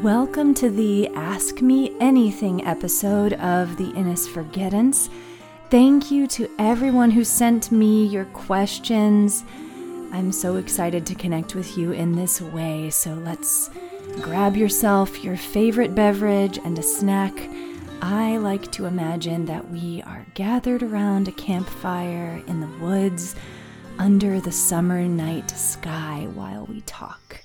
Welcome to the Ask Me Anything episode of the Innisforgettance. Thank you to everyone who sent me your questions. I'm so excited to connect with you in this way, so let's grab yourself your favorite beverage and a snack. I like to imagine that we are gathered around a campfire in the woods under the summer night sky while we talk.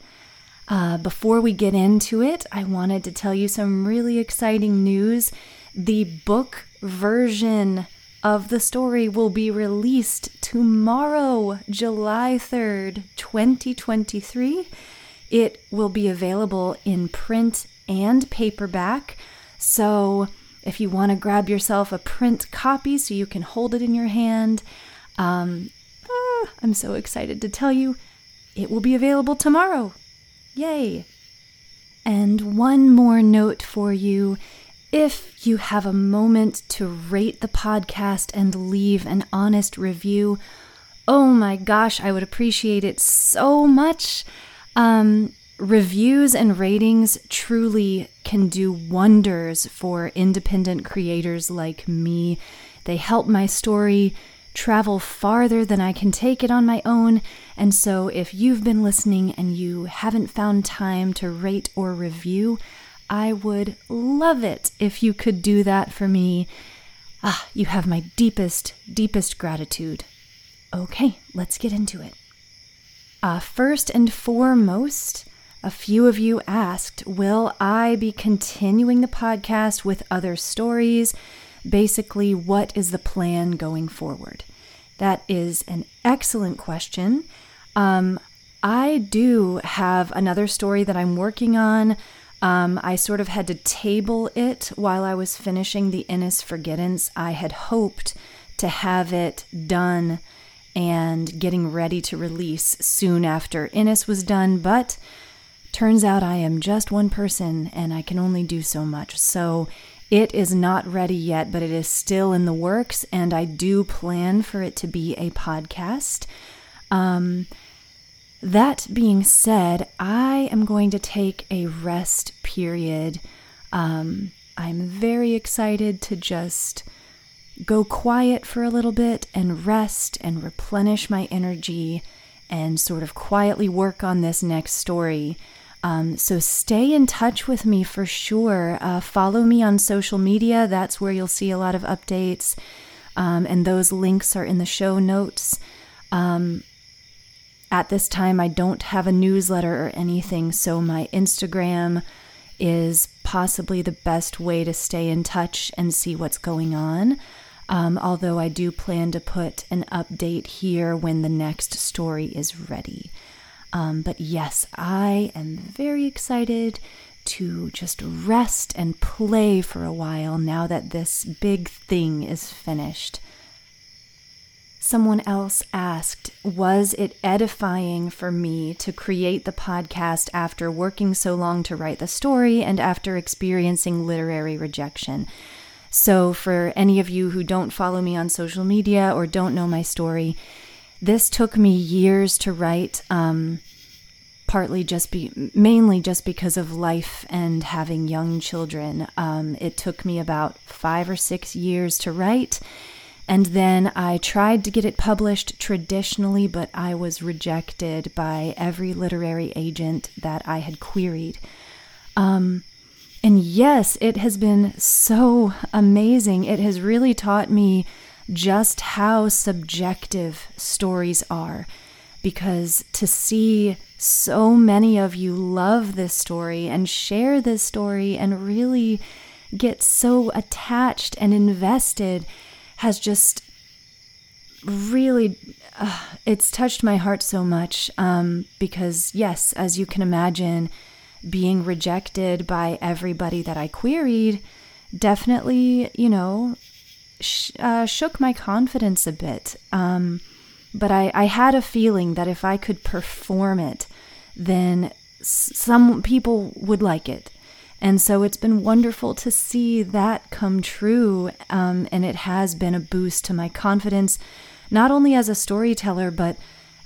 Uh, before we get into it, I wanted to tell you some really exciting news. The book version of the story will be released tomorrow, July 3rd, 2023. It will be available in print and paperback. So, if you want to grab yourself a print copy so you can hold it in your hand, um, ah, I'm so excited to tell you it will be available tomorrow. Yay! And one more note for you. If you have a moment to rate the podcast and leave an honest review, oh my gosh, I would appreciate it so much. Um, reviews and ratings truly can do wonders for independent creators like me. They help my story travel farther than I can take it on my own. And so, if you've been listening and you haven't found time to rate or review, I would love it if you could do that for me. Ah, you have my deepest, deepest gratitude. Okay, let's get into it. Uh, first and foremost, a few of you asked, Will I be continuing the podcast with other stories? Basically, what is the plan going forward? That is an excellent question. Um, I do have another story that I'm working on. Um, I sort of had to table it while I was finishing the Innis Innisforgettance. I had hoped to have it done and getting ready to release soon after Innis was done, but turns out I am just one person and I can only do so much. So it is not ready yet, but it is still in the works, and I do plan for it to be a podcast. Um, that being said, I am going to take a rest period. Um, I'm very excited to just go quiet for a little bit and rest and replenish my energy and sort of quietly work on this next story. Um, so stay in touch with me for sure. Uh, follow me on social media. That's where you'll see a lot of updates. Um, and those links are in the show notes. Um, at this time, I don't have a newsletter or anything, so my Instagram is possibly the best way to stay in touch and see what's going on. Um, although I do plan to put an update here when the next story is ready. Um, but yes, I am very excited to just rest and play for a while now that this big thing is finished. Someone else asked, Was it edifying for me to create the podcast after working so long to write the story and after experiencing literary rejection? So, for any of you who don't follow me on social media or don't know my story, this took me years to write, um, partly just be mainly just because of life and having young children. Um, it took me about five or six years to write. And then I tried to get it published traditionally, but I was rejected by every literary agent that I had queried. Um, and yes, it has been so amazing. It has really taught me just how subjective stories are. Because to see so many of you love this story and share this story and really get so attached and invested has just really uh, it's touched my heart so much um, because yes as you can imagine being rejected by everybody that i queried definitely you know uh, shook my confidence a bit um, but I, I had a feeling that if I could perform it, then some people would like it. And so it's been wonderful to see that come true. Um, and it has been a boost to my confidence, not only as a storyteller, but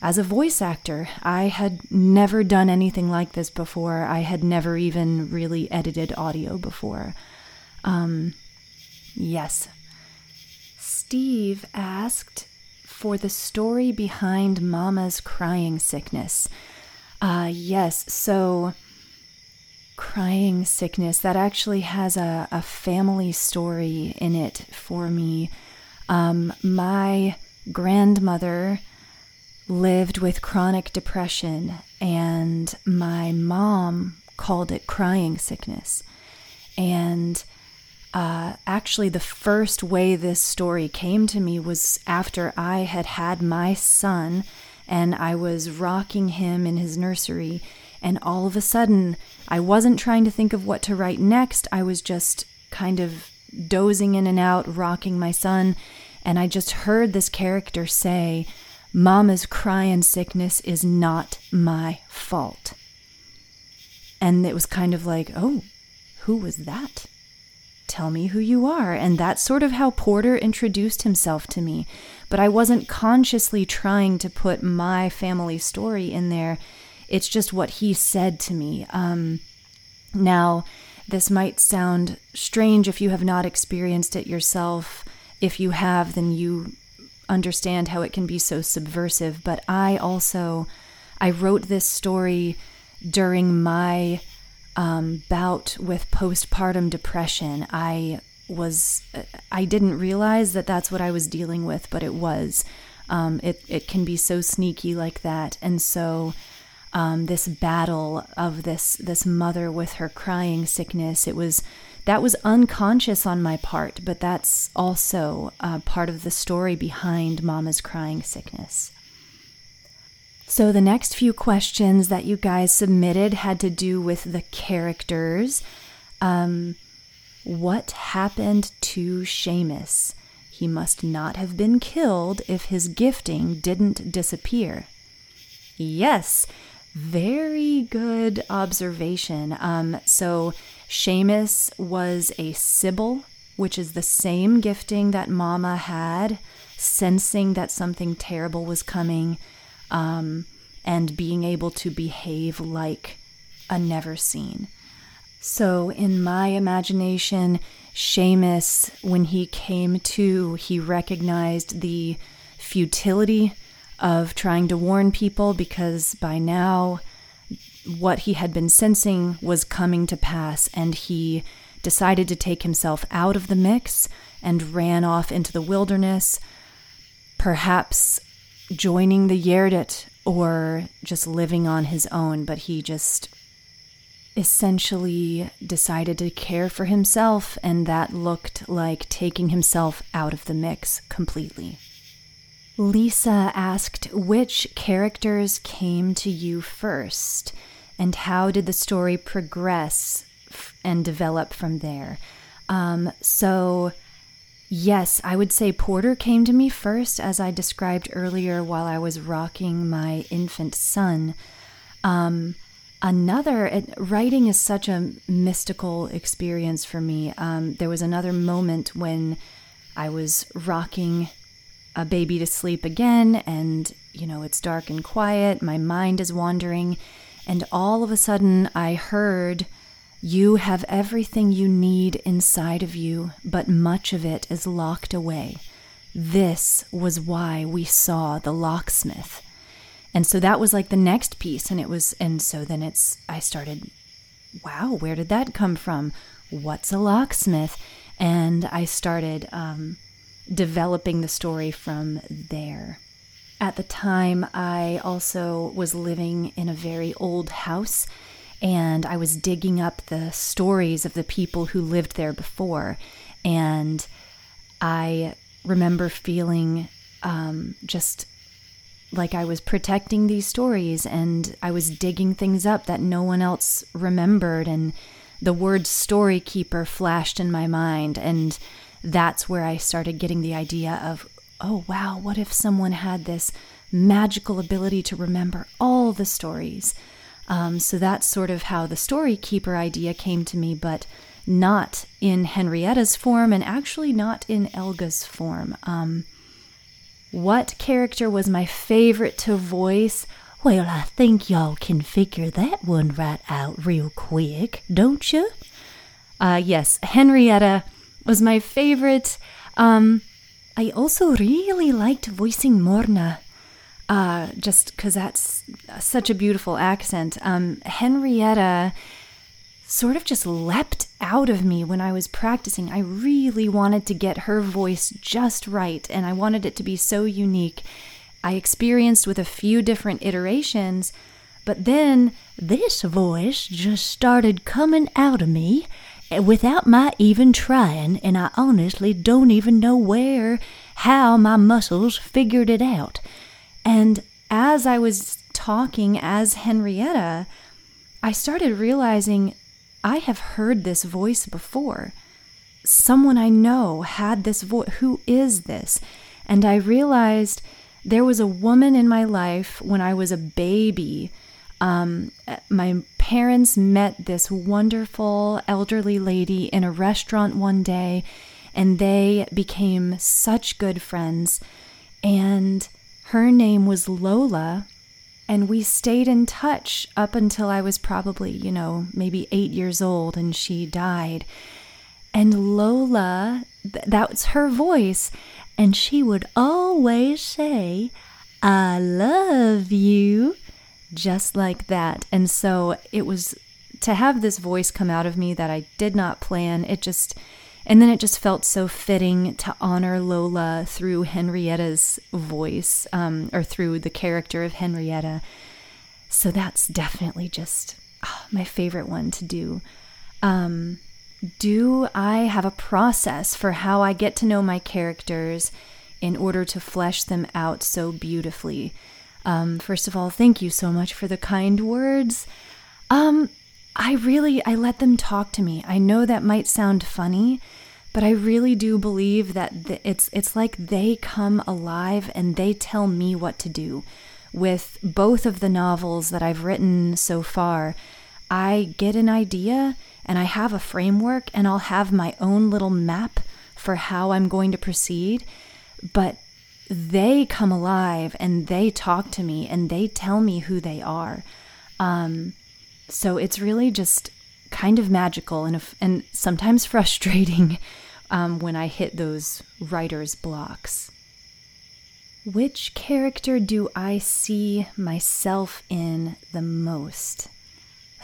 as a voice actor. I had never done anything like this before. I had never even really edited audio before. Um, yes. Steve asked for the story behind Mama's crying sickness. Uh, yes, so crying sickness that actually has a, a family story in it for me. Um, my grandmother lived with chronic depression, and my mom called it crying sickness. And uh, actually, the first way this story came to me was after I had had my son and I was rocking him in his nursery. And all of a sudden, I wasn't trying to think of what to write next. I was just kind of dozing in and out, rocking my son. And I just heard this character say, Mama's crying sickness is not my fault. And it was kind of like, oh, who was that? Tell me who you are. And that's sort of how Porter introduced himself to me. But I wasn't consciously trying to put my family story in there. It's just what he said to me. Um, now, this might sound strange if you have not experienced it yourself. If you have, then you understand how it can be so subversive, but I also I wrote this story during my um, bout with postpartum depression. I was I didn't realize that that's what I was dealing with, but it was. Um, it it can be so sneaky like that, and so um, this battle of this this mother with her crying sickness. It was that was unconscious on my part, but that's also uh, part of the story behind Mama's crying sickness. So, the next few questions that you guys submitted had to do with the characters. Um, what happened to Seamus? He must not have been killed if his gifting didn't disappear. Yes, very good observation. Um, so, Seamus was a Sibyl, which is the same gifting that Mama had, sensing that something terrible was coming, um, and being able to behave like a never seen. So, in my imagination, Seamus, when he came to, he recognized the futility of trying to warn people because by now what he had been sensing was coming to pass, and he decided to take himself out of the mix and ran off into the wilderness, perhaps joining the Yerdit or just living on his own, but he just essentially decided to care for himself, and that looked like taking himself out of the mix completely. Lisa asked which characters came to you first and how did the story progress and develop from there. Um, so, yes, I would say Porter came to me first, as I described earlier while I was rocking my infant son. Um, another, it, writing is such a mystical experience for me. Um, there was another moment when I was rocking a baby to sleep again, and you know, it's dark and quiet, my mind is wandering and all of a sudden, I heard, You have everything you need inside of you, but much of it is locked away. This was why we saw the locksmith. And so that was like the next piece. And it was, and so then it's, I started, wow, where did that come from? What's a locksmith? And I started um, developing the story from there. At the time, I also was living in a very old house and I was digging up the stories of the people who lived there before. And I remember feeling um, just like I was protecting these stories and I was digging things up that no one else remembered. And the word story keeper flashed in my mind. And that's where I started getting the idea of oh, wow, what if someone had this magical ability to remember all the stories? Um, so that's sort of how the story keeper idea came to me, but not in Henrietta's form and actually not in Elga's form. Um, What character was my favorite to voice? Well, I think y'all can figure that one right out real quick, don't you? Uh, yes, Henrietta was my favorite. Um, I also really liked voicing Morna, uh, just because that's such a beautiful accent. Um, Henrietta sort of just leapt out of me when I was practicing. I really wanted to get her voice just right, and I wanted it to be so unique. I experienced with a few different iterations, but then this voice just started coming out of me without my even trying, and I honestly don't even know where, how my muscles figured it out. And as I was talking as Henrietta, I started realizing I have heard this voice before. Someone I know had this voice. Who is this? And I realized there was a woman in my life when I was a baby. Um, my parents met this wonderful elderly lady in a restaurant one day, and they became such good friends. And her name was Lola, and we stayed in touch up until I was probably, you know, maybe eight years old and she died. And Lola, th- that's her voice. And she would always say, I love you, just like that. And so it was to have this voice come out of me that I did not plan. It just, and then it just felt so fitting to honor Lola through Henrietta's voice, um, or through the character of Henrietta. So that's definitely just oh, my favorite one to do. Um, do I have a process for how I get to know my characters in order to flesh them out so beautifully? Um, first of all, thank you so much for the kind words. Um, I really I let them talk to me. I know that might sound funny, but I really do believe that it's it's like they come alive and they tell me what to do. With both of the novels that I've written so far, I get an idea and I have a framework and I'll have my own little map for how I'm going to proceed, but they come alive and they talk to me and they tell me who they are. Um, so it's really just kind of magical and, and sometimes frustrating um, when I hit those writer's blocks. Which character do I see myself in the most?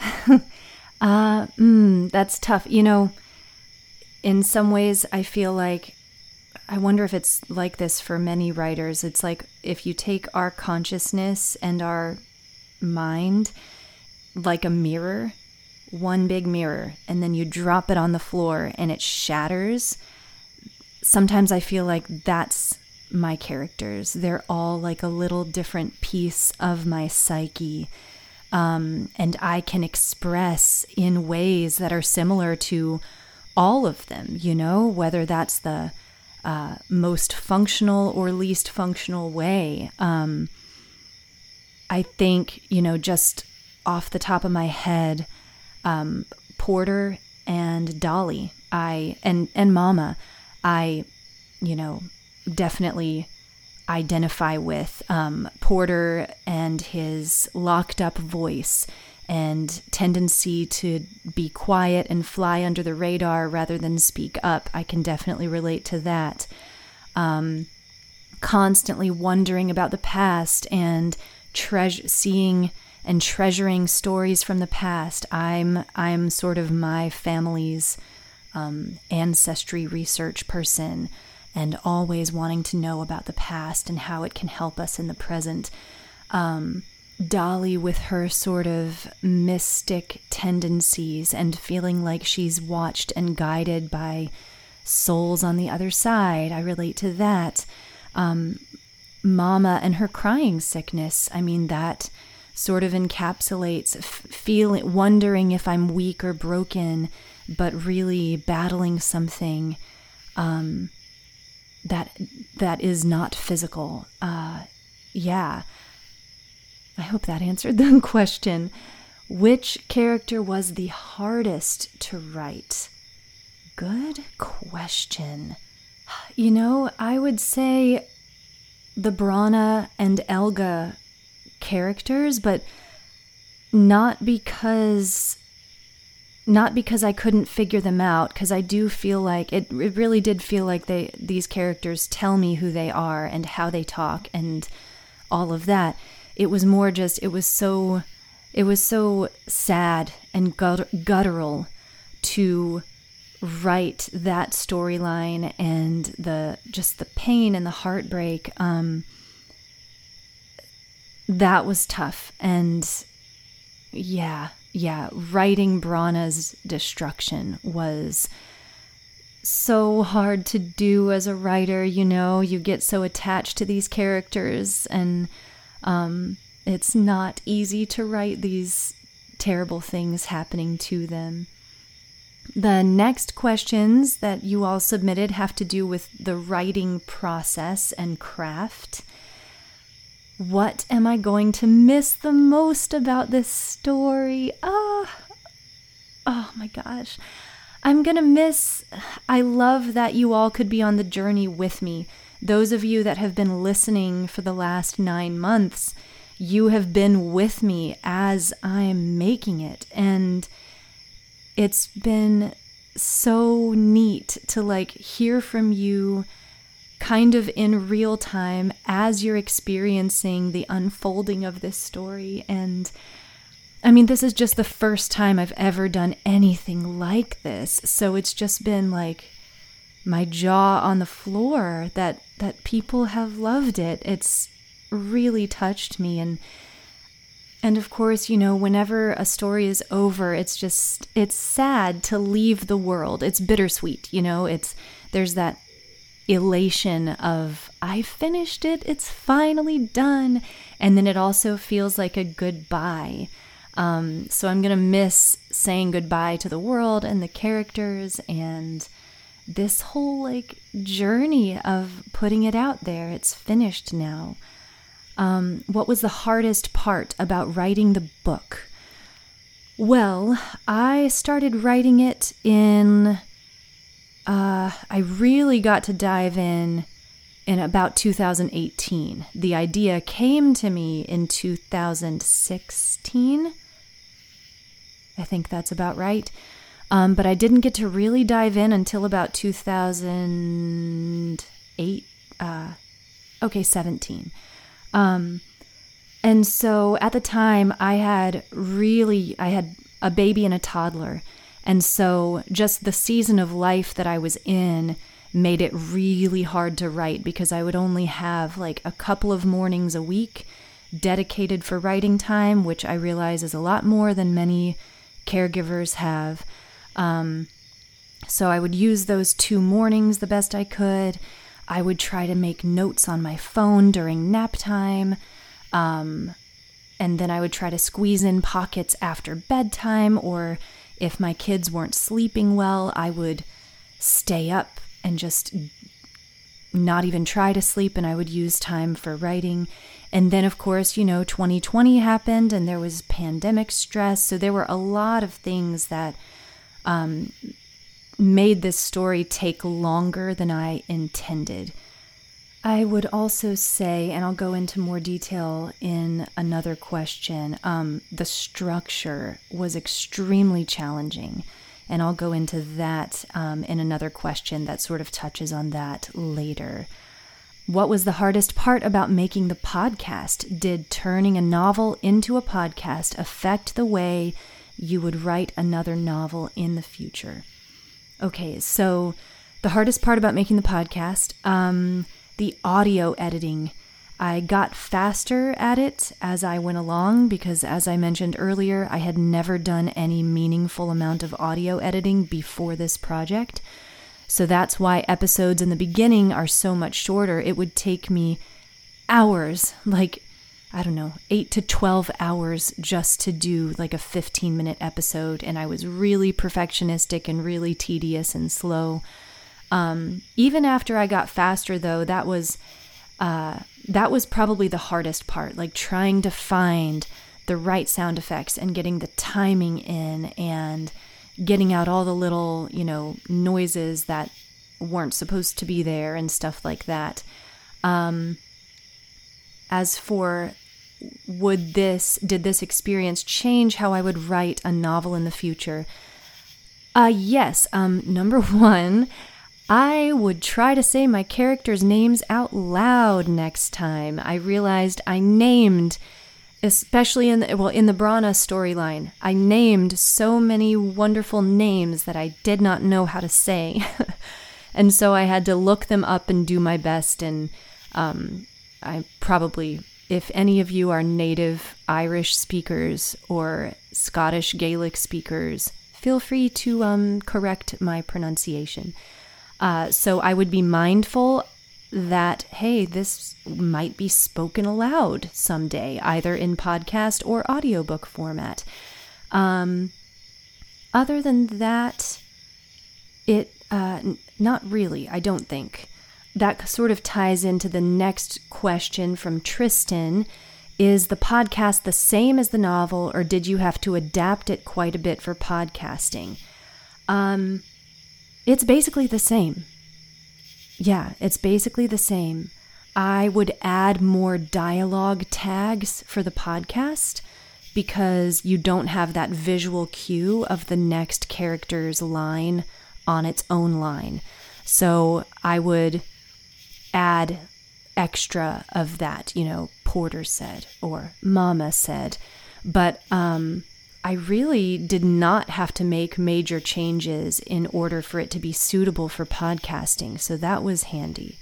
uh, mm, that's tough. You know, in some ways, I feel like I wonder if it's like this for many writers. It's like if you take our consciousness and our mind like a mirror, one big mirror, and then you drop it on the floor and it shatters. Sometimes I feel like that's my characters. They're all like a little different piece of my psyche. Um, and I can express in ways that are similar to all of them, you know, whether that's the uh, most functional or least functional way. Um, I think, you know, just off the top of my head, um, Porter and Dolly, I and and Mama, I, you know, definitely identify with um, Porter and his locked up voice and tendency to be quiet and fly under the radar rather than speak up. I can definitely relate to that. Um, constantly wondering about the past and treasure seeing and treasuring stories from the past. I'm I'm sort of my family's um, ancestry research person, and always wanting to know about the past and how it can help us in the present. Um, Dolly, with her sort of mystic tendencies and feeling like she's watched and guided by souls on the other side, I relate to that. Um, Mama and her crying sickness, I mean, that sort of encapsulates feeling wondering if I'm weak or broken, but really battling something um, that that is not physical. Uh, yeah, I hope that answered the question. Which character was the hardest to write? Good question. You know, I would say the Brana and Elga characters, but not because not because I couldn't figure them out because I do feel like it, it really did feel like they these characters tell me who they are and how they talk and all of that. It was more just it was so it was so sad and gut- guttural to write that storyline and the just the pain and the heartbreak um that was tough and yeah yeah, writing Brana's destruction was so hard to do as a writer. You know, you get so attached to these characters, and um, it's not easy to write these terrible things happening to them. The next questions that you all submitted have to do with the writing process and craft. What am I going to miss the most about this story? Oh, oh my gosh. I'm going to miss. I love that you all could be on the journey with me. Those of you that have been listening for the last nine months, you have been with me as I'm making it. And it's been so neat to like hear from you kind of in real time as you're experiencing the unfolding of this story. And I mean, this is just the first time I've ever done anything like this. So it's just been like my jaw on the floor that that people have loved it. It's really touched me and and of course, you know, whenever a story is over, it's just it's sad to leave the world. It's bittersweet, you know. It's there's that elation of, I finished it, it's finally done. And then it also feels like a goodbye. Um, so I'm going to miss saying goodbye to the world and the characters and this whole like journey of putting it out there. It's finished now. Um, what was the hardest part about writing the book? Well, I started writing it in uh, I really got to dive in in about 2018. The idea came to me in 2016. I think that's about right. Um, but I didn't get to really dive in until about 2008. Uh, okay, 17. Um, and so at the time, I had really, I had a baby and a toddler. And so, just the season of life that I was in made it really hard to write because I would only have like a couple of mornings a week dedicated for writing time, which I realize is a lot more than many caregivers have. Um, so, I would use those two mornings the best I could. I would try to make notes on my phone during nap time. Um, and then I would try to squeeze in pockets after bedtime or if my kids weren't sleeping well, I would stay up and just not even try to sleep, and I would use time for writing. And then, of course, you know, 2020 happened and there was pandemic stress. So there were a lot of things that um, made this story take longer than I intended. I would also say, and I'll go into more detail in another question, um, the structure was extremely challenging. And I'll go into that um, in another question that sort of touches on that later. What was the hardest part about making the podcast? Did turning a novel into a podcast affect the way you would write another novel in the future? Okay, so the hardest part about making the podcast, um, the audio editing. I got faster at it as I went along because, as I mentioned earlier, I had never done any meaningful amount of audio editing before this project. So that's why episodes in the beginning are so much shorter. It would take me hours, like, I don't know, 8 to 12 hours just to do like a 15 minute episode. And I was really perfectionistic and really tedious and slow. Um, even after I got faster, though, that was uh, that was probably the hardest part, like trying to find the right sound effects and getting the timing in and getting out all the little, you know, noises that weren't supposed to be there and stuff like that. Um, as for would this did this experience change how I would write a novel in the future? Uh yes, um number 1, I would try to say my characters' names out loud next time. I realized I named especially in the, well in the Brana storyline. I named so many wonderful names that I did not know how to say. and so I had to look them up and do my best and um, I probably if any of you are native Irish speakers or Scottish Gaelic speakers, feel free to um, correct my pronunciation. Uh, so I would be mindful that, hey, this might be spoken aloud someday, either in podcast or audiobook format. Um, other than that, it, uh, n- not really, I don't think. That sort of ties into the next question from Tristan. Is the podcast the same as the novel, or did you have to adapt it quite a bit for podcasting? Um, it's basically the same. Yeah, it's basically the same. I would add more dialogue tags for the podcast because you don't have that visual cue of the next character's line on its own line. So I would add extra of that, you know, Porter said or Mama said. But um, I really did not have to make major changes in order for it to be suitable for podcasting, so that was handy.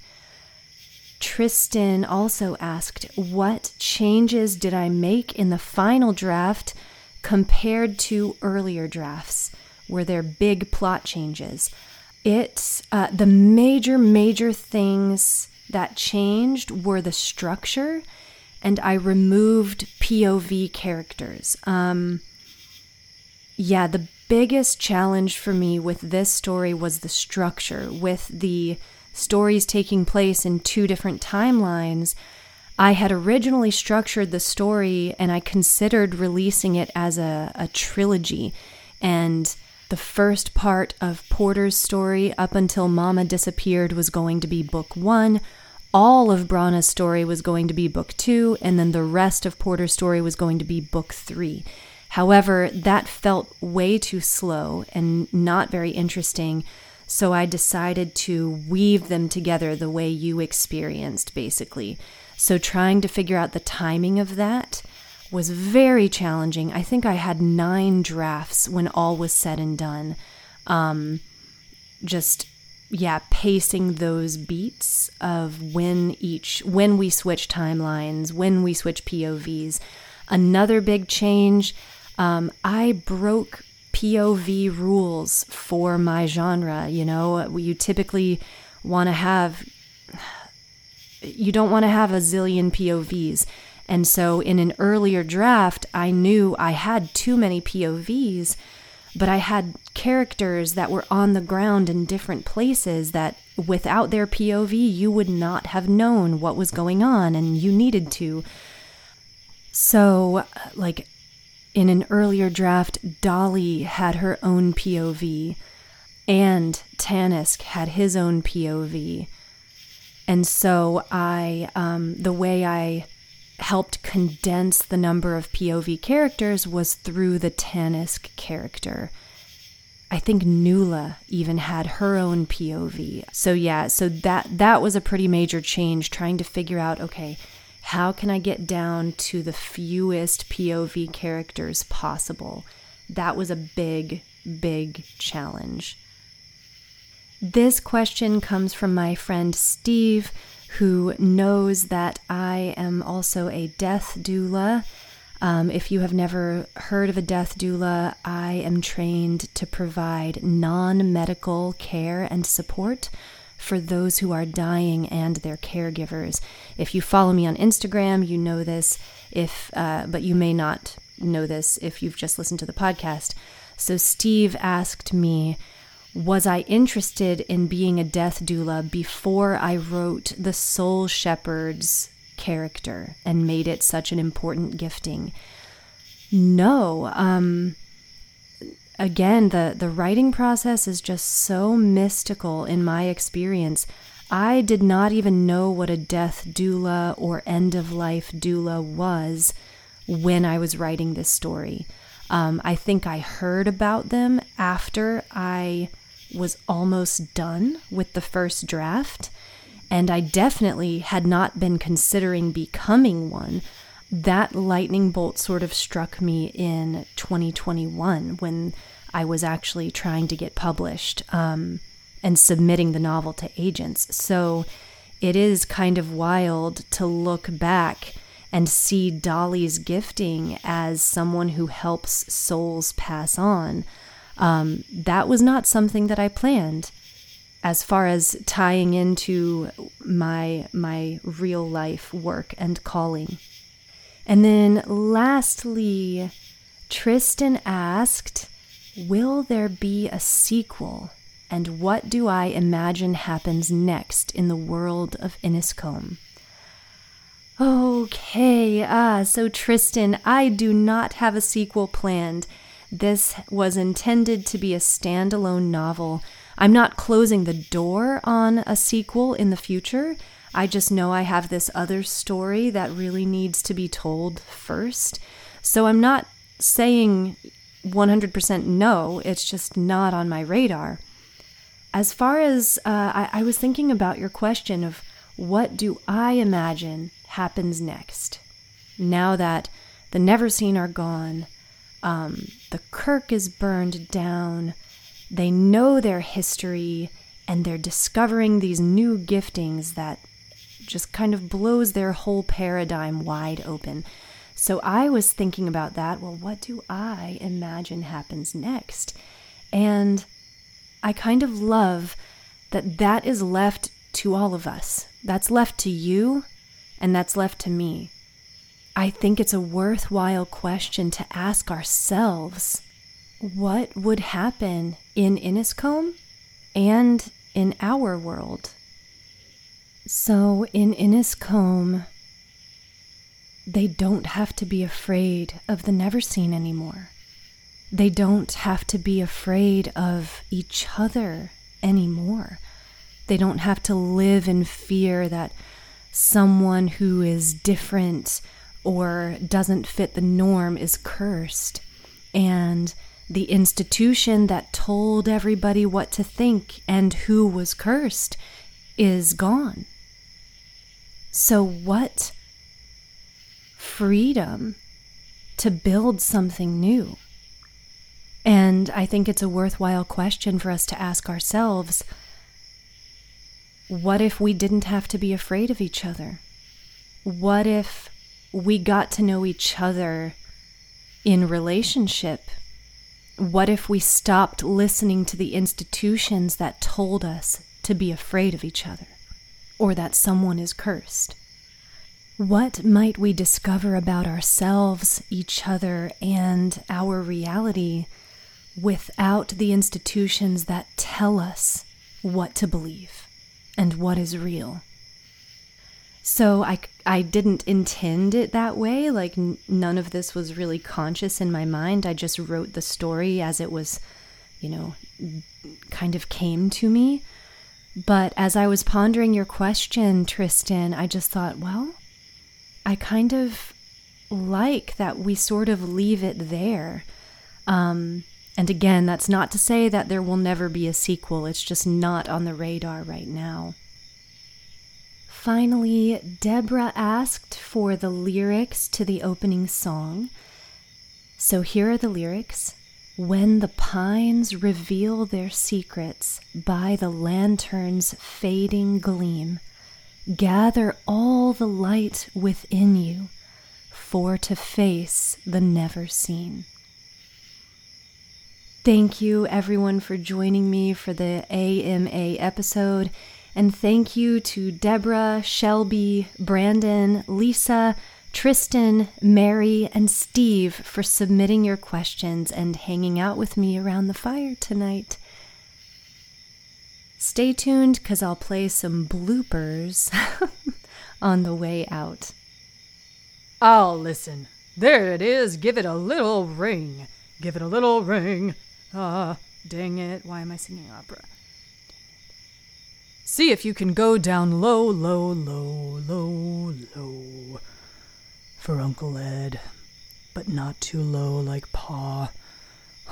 Tristan also asked, What changes did I make in the final draft compared to earlier drafts? Were there big plot changes? It, uh, the major, major things that changed were the structure, and I removed POV characters. Um, yeah, the biggest challenge for me with this story was the structure, with the stories taking place in two different timelines. I had originally structured the story and I considered releasing it as a, a trilogy. And the first part of Porter's story, up until Mama disappeared, was going to be book one. All of Brana's story was going to be book two, and then the rest of Porter's story was going to be book three. However, that felt way too slow and not very interesting, so I decided to weave them together the way you experienced, basically. So, trying to figure out the timing of that was very challenging. I think I had nine drafts when all was said and done. Um, just yeah, pacing those beats of when each when we switch timelines, when we switch POVs. Another big change um, I broke POV rules for my genre. You know, you typically want to have, you don't want to have a zillion POVs. And so in an earlier draft, I knew I had too many POVs, but I had characters that were on the ground in different places that without their POV, you would not have known what was going on and you needed to. So, like, in an earlier draft, Dolly had her own POV, and Tanisk had his own POV. And so I, um, the way I helped condense the number of POV characters was through the Tanisk character. I think Nula even had her own POV. So yeah, so that that was a pretty major change trying to figure out okay, how can I get down to the fewest POV characters possible? That was a big, big challenge. This question comes from my friend Steve, who knows that I am also a death doula. Um, if you have never heard of a death doula, I am trained to provide non medical care and support for those who are dying and their caregivers. If you follow me on Instagram, you know this. If uh, but you may not know this if you've just listened to the podcast. So Steve asked me, was I interested in being a death doula before I wrote the Soul Shepherds character and made it such an important gifting? No. Um, again, the, the writing process is just so mystical in my experience. I did not even know what a death doula or end of life doula was when I was writing this story. Um, I think I heard about them after I was almost done with the first draft, and I definitely had not been considering becoming one. That lightning bolt sort of struck me in 2021 when I was actually trying to get published. Um, and submitting the novel to agents. So it is kind of wild to look back and see Dolly's gifting as someone who helps souls pass on. Um, that was not something that I planned as far as tying into my my real life work and calling. And then lastly, Tristan asked, "Will there be a sequel?" and what do I imagine happens next in the world of Inniscombe? Okay, ah, so Tristan, I do not have a sequel planned. This was intended to be a standalone novel. I'm not closing the door on a sequel in the future. I just know I have this other story that really needs to be told first. So I'm not saying 100% no, it's just not on my radar. As far as uh, I, I was thinking about your question of what do I imagine happens next, now that the Never Seen are gone, um, the Kirk is burned down, they know their history, and they're discovering these new giftings that just kind of blows their whole paradigm wide open. So I was thinking about that. Well, what do I imagine happens next? And I kind of love that that is left to all of us. That's left to you, and that's left to me. I think it's a worthwhile question to ask ourselves what would happen in Inniscombe and in our world? So, in Inniscombe, they don't have to be afraid of the never seen anymore. They don't have to be afraid of each other anymore. They don't have to live in fear that someone who is different or doesn't fit the norm is cursed. And the institution that told everybody what to think and who was cursed is gone. So, what freedom to build something new? And I think it's a worthwhile question for us to ask ourselves what if we didn't have to be afraid of each other? What if we got to know each other in relationship? What if we stopped listening to the institutions that told us to be afraid of each other or that someone is cursed? What might we discover about ourselves, each other, and our reality without the institutions that tell us what to believe and what is real. So I, I didn't intend it that way. Like, n- none of this was really conscious in my mind. I just wrote the story as it was, you know, kind of came to me. But as I was pondering your question, Tristan, I just thought, well, I kind of like that we sort of leave it there. Um, and again, that's not to say that there will never be a sequel, it's just not on the radar right now. Finally, Deborah asked for the lyrics to the opening song. So here are the lyrics When the pines reveal their secrets by the lantern's fading gleam, gather all the light within you for to face the never seen. Thank you, everyone, for joining me for the AMA episode. And thank you to Deborah, Shelby, Brandon, Lisa, Tristan, Mary, and Steve for submitting your questions and hanging out with me around the fire tonight. Stay tuned because I'll play some bloopers on the way out. I'll listen. There it is. Give it a little ring. Give it a little ring. Ah, dang it. Why am I singing opera? See if you can go down low, low, low, low, low for Uncle Ed, but not too low like Pa.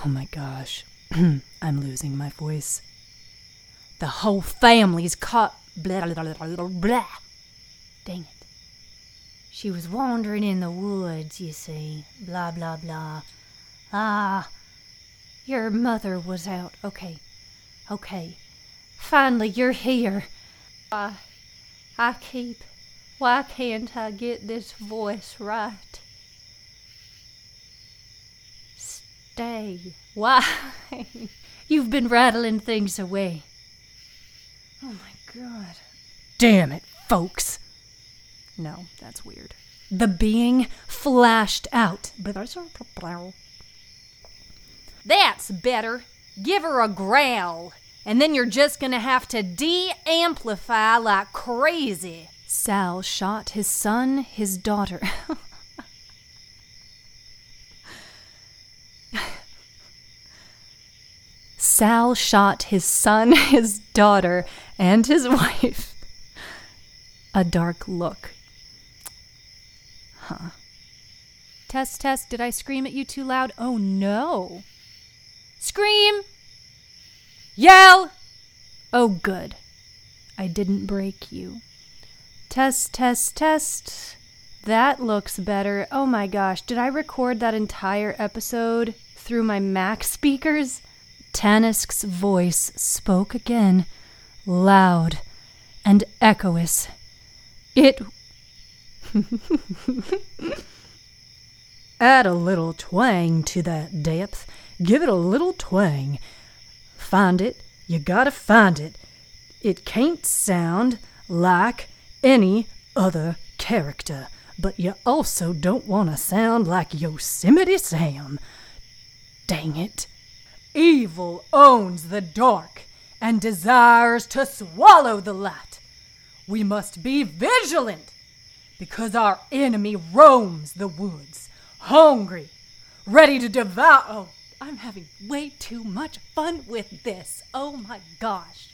Oh my gosh, I'm losing my voice. The whole family's caught. Blah, blah, blah, blah. Dang it. She was wandering in the woods, you see. Blah, blah, blah. Ah, your mother was out. Okay. Okay. Finally, you're here. I, I keep. Why can't I get this voice right? Stay. Why? You've been rattling things away. Oh my god. Damn it, folks. No, that's weird. The being flashed out. That's better. Give her a growl. And then you're just gonna have to de amplify like crazy. Sal shot his son, his daughter. Sal shot his son, his daughter, and his wife. A dark look. Huh. Test, test, did I scream at you too loud? Oh no. Scream! Yell! Oh, good. I didn't break you. Test, test, test. That looks better. Oh my gosh, did I record that entire episode through my Mac speakers? Tanisk's voice spoke again, loud and echoous. It. Add a little twang to that depth. Give it a little twang. Find it. You gotta find it. It can't sound like any other character, but you also don't want to sound like Yosemite Sam. Dang it. Evil owns the dark and desires to swallow the light. We must be vigilant because our enemy roams the woods, hungry, ready to devour. Oh, I'm having way too much fun with this. Oh my gosh.